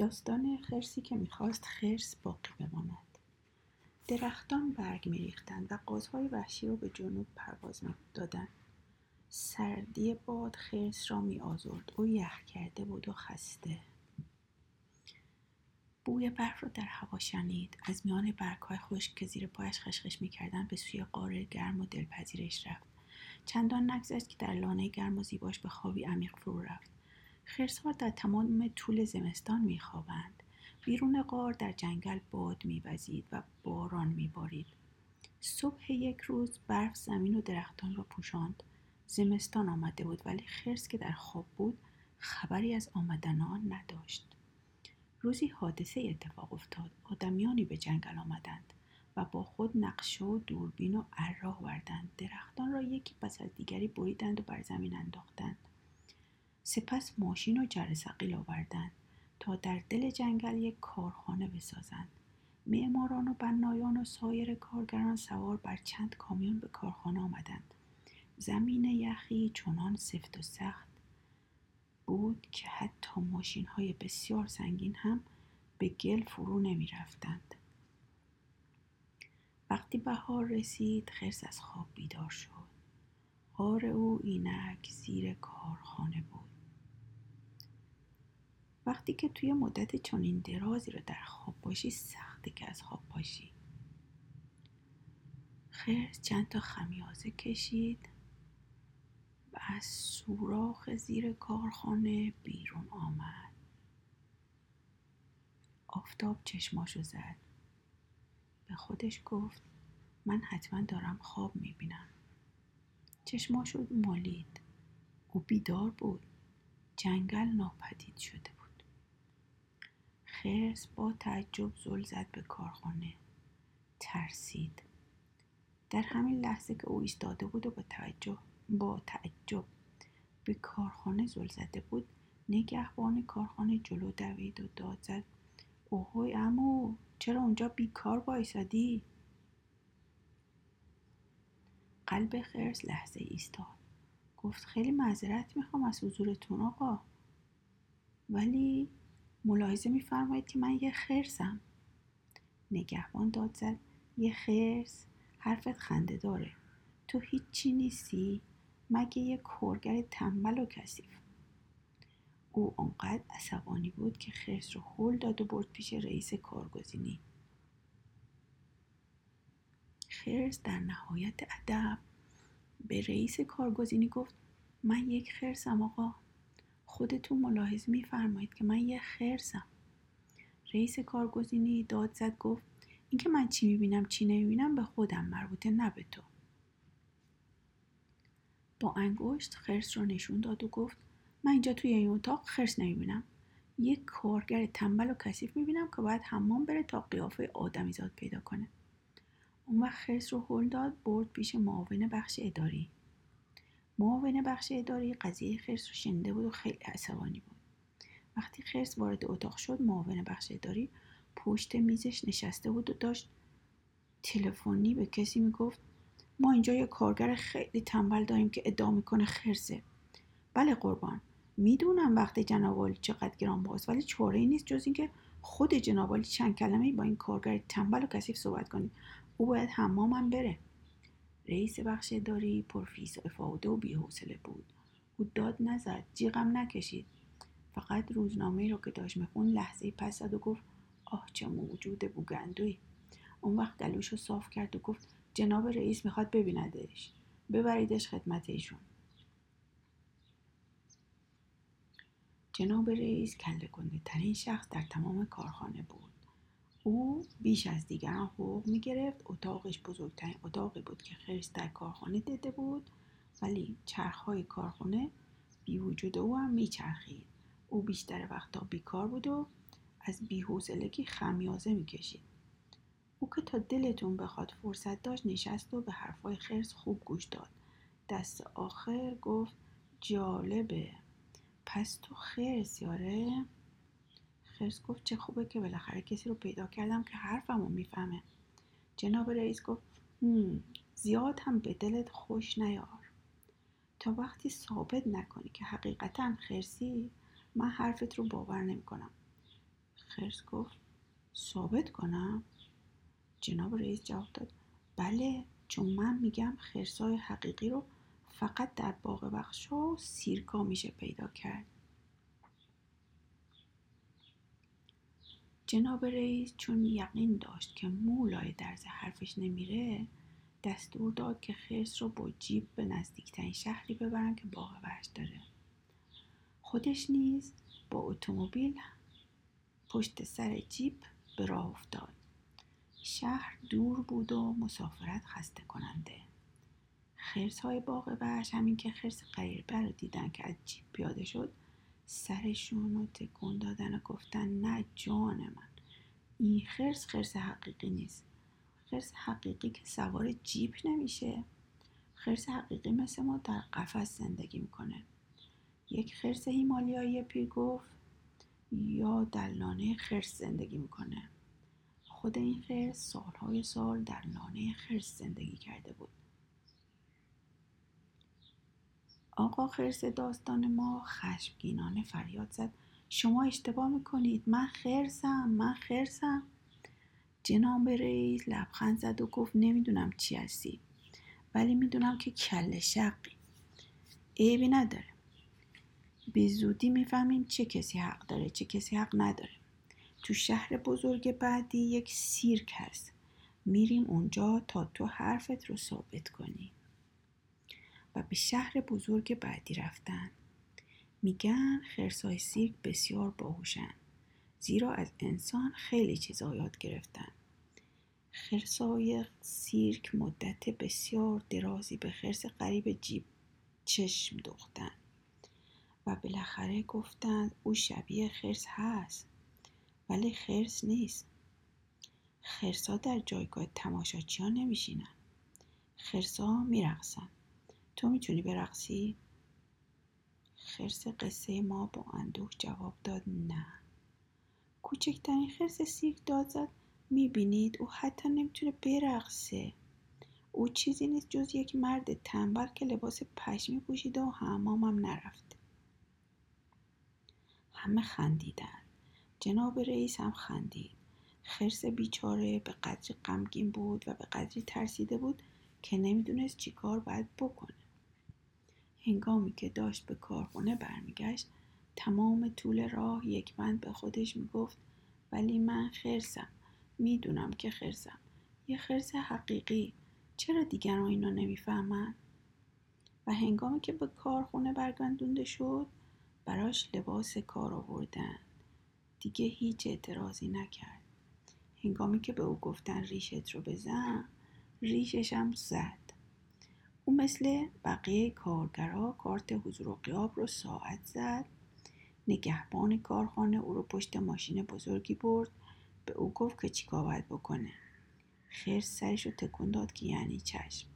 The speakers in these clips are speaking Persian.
داستان خرسی که می‌خواست خرس باقی بماند. درختان برگ میریختند و قازهای وحشی را به جنوب پرواز می‌دادند. سردی باد خرس را می آزرد. او یخ کرده بود و خسته. بوی برف را در هوا شنید. از میان برگهای خشک که زیر پایش خشخش می‌کردند به سوی قاره گرم و دلپذیرش رفت. چندان نگذشت که در لانه گرم و زیباش به خوابی عمیق فرو رفت. خرسها در تمام طول زمستان میخوابند. بیرون غار در جنگل باد میوزید و باران میبارید. صبح یک روز برف زمین و درختان را پوشاند. زمستان آمده بود ولی خرس که در خواب بود خبری از آمدن آن نداشت. روزی حادثه اتفاق افتاد. آدمیانی به جنگل آمدند و با خود نقشه و دوربین و اره آوردند درختان را یکی پس از دیگری بریدند و بر زمین انداختند. سپس ماشین و جرثقیل آوردند تا در دل جنگل یک کارخانه بسازند. معماران و بنایان و سایر کارگران سوار بر چند کامیون به کارخانه آمدند. زمین یخی چنان سفت و سخت بود که حتی ماشین های بسیار سنگین هم به گل فرو نمی رفتند. وقتی بهار رسید خرس از خواب بیدار شد. غار او اینک زیر کارخانه بود. وقتی که توی مدت چنین درازی رو در خواب باشی سخته که از خواب باشی. خرس چند تا خمیازه کشید و از سوراخ زیر کارخانه بیرون آمد. آفتاب چشماشو زد. به خودش گفت من حتما دارم خواب می‌بینم. چشماشو مالید. او بیدار بود. جنگل ناپدید شده خرس با تعجب زل زد به کارخانه. ترسید. در همین لحظه که او ایستاده بود و با توجه با تعجب به کارخانه زل زده بود نگهبان کارخانه جلو دوید و داد زد. اوهوی امو چرا اونجا بیکار وایسادی؟ قلب خرس لحظه ایستاد. گفت خیلی معذرت می‌خوام از حضورتون آقا. ولی ملاحظه میفرمایید که من یه خرسم. نگهبان داد زد. یه خرس. حرفت خنده داره. تو هیچی نیستی. مگه یه کورگر تنبل و کثیف. او آنقدر عصبانی بود که خرس رو هل داد و برد پیش رئیس کارگزینی. خرس در نهایت ادب به رئیس کارگزینی گفت من یک خرسم آقا. خودتون ملاحظ میفرمایید که من یک خرسم. رئیس کارگزینی داد زد گفت اینکه من چی می‌بینم چی نمی‌بینم به خودم مربوطه نه به تو. با انگشت خرس رو نشون داد و گفت من اینجا توی این اتاق خرس نمی‌بینم. یک کارگر تنبل و کثیف می‌بینم که باید حمام بره تا قیافه آدمیزاد پیدا کنه. اون وقت خرس رو هل داد برد پیش معاون بخش اداری. معاون بخش اداری قضیه خرس رو شنیده بود و خیلی عصبانی بود. وقتی خرس وارد اتاق شد معاون بخش اداری پشت میزش نشسته بود و داشت تلفنی به کسی می‌گفت ما اینجا یه کارگر خیلی تنبل داریم که ادعا می‌کنه خرسه. بله قربان می‌دونم وقتی جناب چقدر گران باز ولی چاره ای نیست جز اینکه خود جناب چند کلمه با این کارگر تنبل و کثیف صحبت کنید او باید حمامم بره. رئیس بخش داری پرفیس و افاده و بیحوصله بود. او داد نزد جیغم نکشید. فقط روزنامه رو که داشت میخون لحظه پس زد و گفت آه چه موجود بوگندوی. اون وقت گلوش رو صاف کرد و گفت جناب رئیس می‌خواد ببیندش. ببریدش خدمت ایشون. جناب رئیس کله ترین شخص در تمام کارخانه بود. او بیش از دیگران حقوق می گرفت اتاقش بزرگترین اتاقی بود که خرس در کارخانه دیده بود ولی چرخهای کارخانه بی وجود او هم میچرخید. او بیشتر وقتا بیکار بود و از بیحوصلگی خمیازه می‌کشید. او که تا دلتون بخواد فرصت داشت نشست و به حرفای خرس خوب گوش داد. دست آخر گفت جالبه. پس تو خرس یاره خرس گفت چه خوبه که بالاخره کسی رو پیدا کردم که حرفمو می‌فهمه. جناب رئیس گفت زیاد هم به دلت خوش نیار. تا وقتی ثابت نکنی که حقیقتا خرسی من حرفت رو باور نمی‌کنم. خرس گفت ثابت کنم؟ جناب رئیس جواب داد بله چون من میگم خرسای حقیقی رو فقط در باغ بخشا و سیرکا میشه پیدا کرد. جناب رئیس چون یقین داشت که مولای درز حرفش نمیره دستور داد که خرس رو با جیب به نزدیکترین شهری ببرن که باغ وحش داره. خودش نیز با اتومبیل پشت سر جیب به راه افتاد. شهر دور بود و مسافرت خسته کننده. خرس های باغ وحش همین که خرس غریبه رو دیدن که از جیب پیاده شد سرشون رو تکون دادن و گفتن نه جان من. این خرس خرس حقیقی نیست. خرس حقیقی که سوار جیپ نمیشه. خرس حقیقی مثل ما در قفس زندگی می‌کنه. یک خرس هیمالیایی پیر گفت یا در لانه خرس زندگی می‌کنه. خود این خرس سالهای سال در لانه خرس زندگی کرده بود. آقا خرس داستان ما خشمگینانه فریاد زد. شما اشتباه می‌کنید. من خرسم من خرسم. جناب رئیس لبخند زد و گفت نمی‌دونم چی هستی ولی می‌دونم که کل شقی. عیبی نداره. به زودی می‌فهمیم چه کسی حق داره چه کسی حق نداره. تو شهر بزرگ بعدی یک سیرک هست. میریم اونجا تا تو حرفت رو ثابت کنی. و به شهر بزرگ بعدی رفتن. میگن خرسای سیرک بسیار باهوشن زیرا از انسان خیلی چیزا یاد گرفتن. خرسای سیرک مدت بسیار درازی به خرس قریب جیب چشم دوختن و بالاخره گفتند او شبیه خرس هست ولی خرس نیست. خرسا در جایگاه تماشاچی ها نمیشینن. خرسا میرقصن. تو می‌تونی برقصی؟ خرس قصه ما با اندوه جواب داد نه. کوچکترین خرس سیرک داد زد می‌بینید او حتی نمی‌تونه برقصه. او چیزی نیست جز یک مرد تنبل که لباس پشمی پوشیده و حمامم نرفته. همه خندیدن. جناب رئیس هم خندید. خرس بیچاره به قدری غمگین بود و به قدری ترسیده بود که نمی‌دونست چیکار باید بکنه. هنگامی که داشت به کارخونه برمیگشت تمام طول راه یک بند به خودش می‌گفت ولی من خرسم می‌دونم که خرسم. یه خرس حقیقی. چرا دیگران اینو نمی‌فهمن؟ و هنگامی که به کارخونه برگردونده شد براش لباس کار آوردن. دیگه هیچ اعتراضی نکرد. هنگامی که به او گفتن ریشت رو بزن ریششم زد. او مثل بقیه کارگرا کارت حضور و قیاب رو ساعت زد. نگهبان کارخانه او رو پشت ماشین بزرگی برد. به او گفت که چیکار باید بکنه. خرس سرش رو تکون داد که یعنی چشم.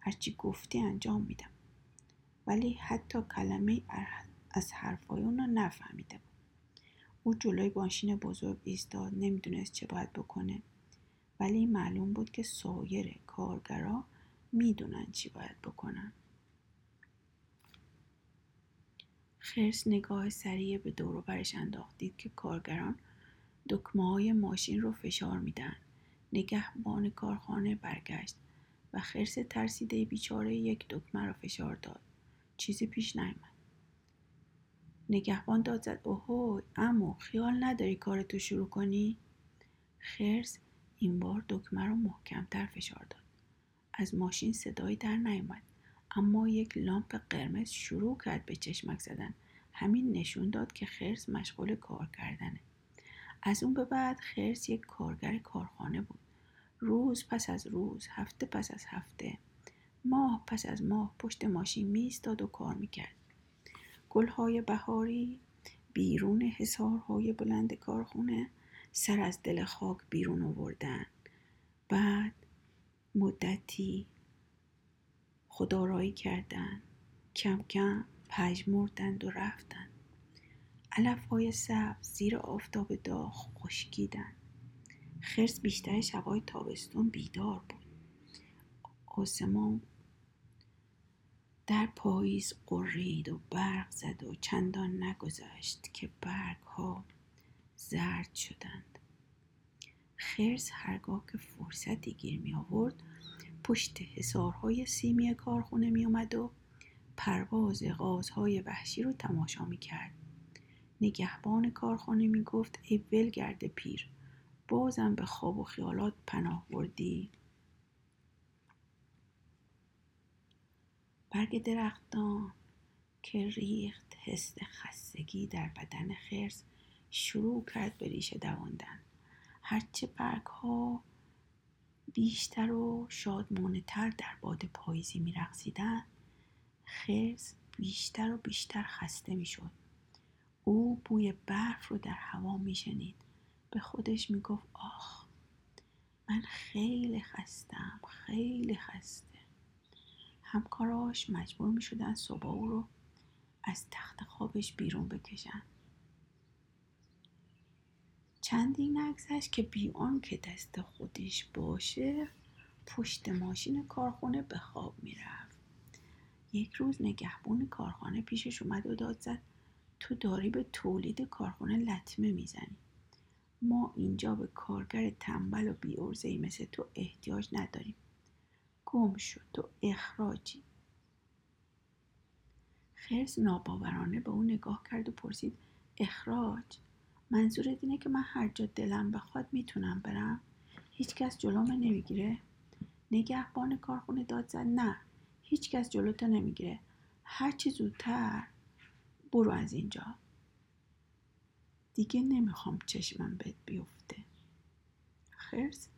هرچی گفتی انجام میدم. ولی حتی کلمه از حرفای اون رو نفهمیده بود. او جلوی ماشین بزرگ ایستاد. نمی‌دونست چه باید بکنه. ولی معلوم بود که سایر کارگرا می‌دونن چی باید بکنن. خرس نگاه سریع به دور برش انداخت. دید که کارگران دکمه های ماشین رو فشار میدن. نگهبان کارخانه برگشت و خرس ترسیده بیچاره یک دکمه رو فشار داد. چیزی پیش نیامد نگهبان داد زد اوهو امو خیال نداری کارتو شروع کنی؟ خرس این بار دکمه رو محکمتر فشار داد. از ماشین صدایی در نیامد اما یک لامپ قرمز شروع کرد به چشمک زدن. همین نشون داد که خرس مشغول کار کردنه. از اون به بعد خرس یک کارگر کارخانه بود. روز پس از روز هفته پس از هفته ماه پس از ماه پشت ماشین میستاد و کار می‌کرد. گلهای بهاری بیرون حسارهای بلند کارخونه سر از دل خاک بیرون آوردن. بعد مدتی خدارایی کردن کم کم پژمردند و رفتند. علف های سبز زیر آفتاب داغ خشکیدن خرس بیشتر شبای تابستون بیدار بود. آسمان در پاییز قرید و برق زد و چندان نگذشت که برگ ها زرد شدند. خرس هرگاه که فرصتی گیر می آورد پشت حسارهای سیمی کارخونه می اومد و پرواز غازهای وحشی رو تماشا می کرد. نگهبان کارخانه می گفت ای ولگرد پیر بازم به خواب و خیالات پناه بردی برگ درختان که ریخت حس خستگی در بدن خرس شروع کرد به ریشه دواندن هرچه برگ ها بیشتر و شادمانه تر در باد پاییزی می رقصیدن خرس بیشتر و بیشتر خسته می شد. او بوی برف رو در هوا می شنید. به خودش می گفت آخ من خیلی خستم خیلی خسته همکاراش مجبور می شدن صبح او رو از تخت خوابش بیرون بکشن چندی نگذشت که بی که دست خودش باشه پشت ماشین کارخونه به خواب می‌رفت. یک روز نگهبون کارخانه پیشش اومد و داد زد تو داری به تولید کارخونه لطمه می‌زنی. ما اینجا به کارگر تنبل و بیورزهی مثل تو احتیاج نداریم. گم شد تو اخراجی. خرس ناباورانه به اون نگاه کرد و پرسید اخراج؟ منظورت اینه که من هر جا دلم بخواد می‌تونم برم؟ هیچکس جلوم نمی‌گیره؟ نگهبان کارخونه داد زد؟ نه هیچکس جلوتو نمی‌گیره. هرچی زودتر برو از اینجا. دیگه نمی‌خوام چشمم بهت بیفته. خرس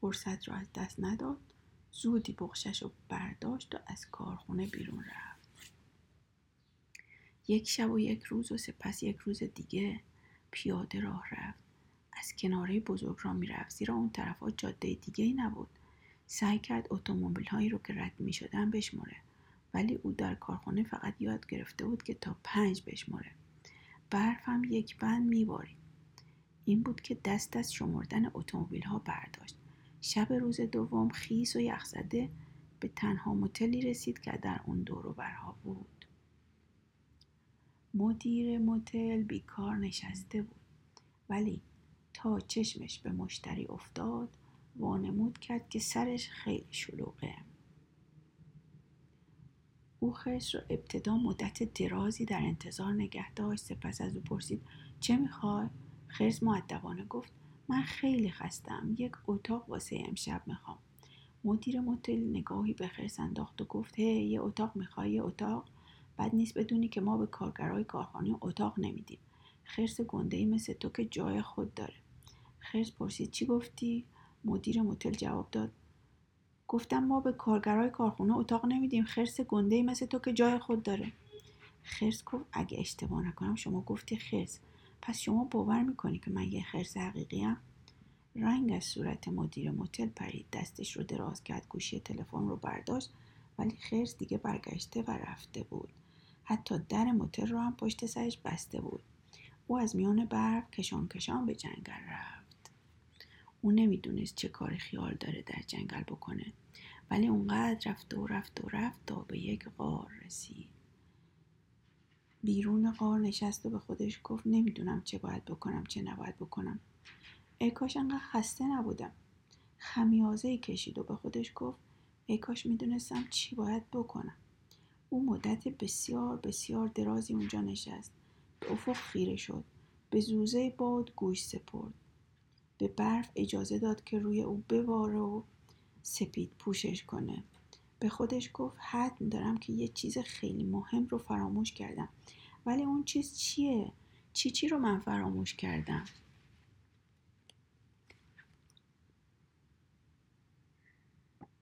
فرصت رو از دست نداد. زودی بخشش رو برداشت و از کارخونه بیرون رفت. یک شب و یک روز و سپس یک روز دیگه پیاده راه رفت. از کناره بزرگ را می‌رفت. زیرا اون طرفها جاده دیگه ای نبود. سعی کرد اتومبیل هایی رو که رد می شدن بشمره ولی او در کارخانه فقط یاد گرفته بود که تا پنج بشمره برف هم یک بند میبارید. این بود که دست از شمردن اتومبیل ها برداشت. شب روز دوم خیس و یخزده به تنها متلی رسید که در اون دور و برها بود. مدیر متل بیکار نشسته بود. ولی تا چشمش به مشتری افتاد وانمود کرد که سرش خیلی شلوغه. او خرس را ابتدا مدت درازی در انتظار نگه داشت. سپس از او پرسید چه می‌خوای؟ خرس معدبانه گفت من خیلی خستم یک اتاق واسه امشب می‌خوام. مدیر متل نگاهی به خرس انداخت و گفت هی یه اتاق می‌خوای؟ یه اتاق؟ بد نیست بدونی که ما به کارگرای کارخانه اتاق نمیدیم. خرس گنده ای مثل تو که جای خود داره. خرس پرسید چی گفتی؟ مدیر متل جواب داد. گفتم ما به کارگرای کارخونه اتاق نمیدیم. خرس گنده ای مثل تو که جای خود داره. خرس گفت اگه اشتباه نکنم شما گفتی خرس. پس شما باور می‌کنی که من یه خرس حقیقی هم؟ رنگ از صورت مدیر متل پرید. دستش رو دراز کرد گوشی تلفن رو برداشت ولی خرس دیگه برگشته و رفته بود. حتی در متل رو هم پشت سرش بسته بود. او از میان برف کشان کشان به جنگل رفت. او نمی‌دونست چه کار خیال داره در جنگل بکنه ولی اونقدر رفت و رفت و رفت تا به یک غار رسید. بیرون غار نشست و به خودش گفت نمی‌دونم چه باید بکنم چه نباید بکنم. ای کاش انقدر خسته نبودم. خمیازه کشید و به خودش گفت ای کاش می‌دونستم چی باید بکنم. او مدت بسیار بسیار درازی اونجا نشست. به افق خیره شد. به زوزه باد گوش سپرد. به برف اجازه داد که روی او بباره و سپید پوشش کنه. به خودش گفت حتم دارم که یه چیز خیلی مهم رو فراموش کردم. ولی اون چیز چیه؟ چی چی رو من فراموش کردم؟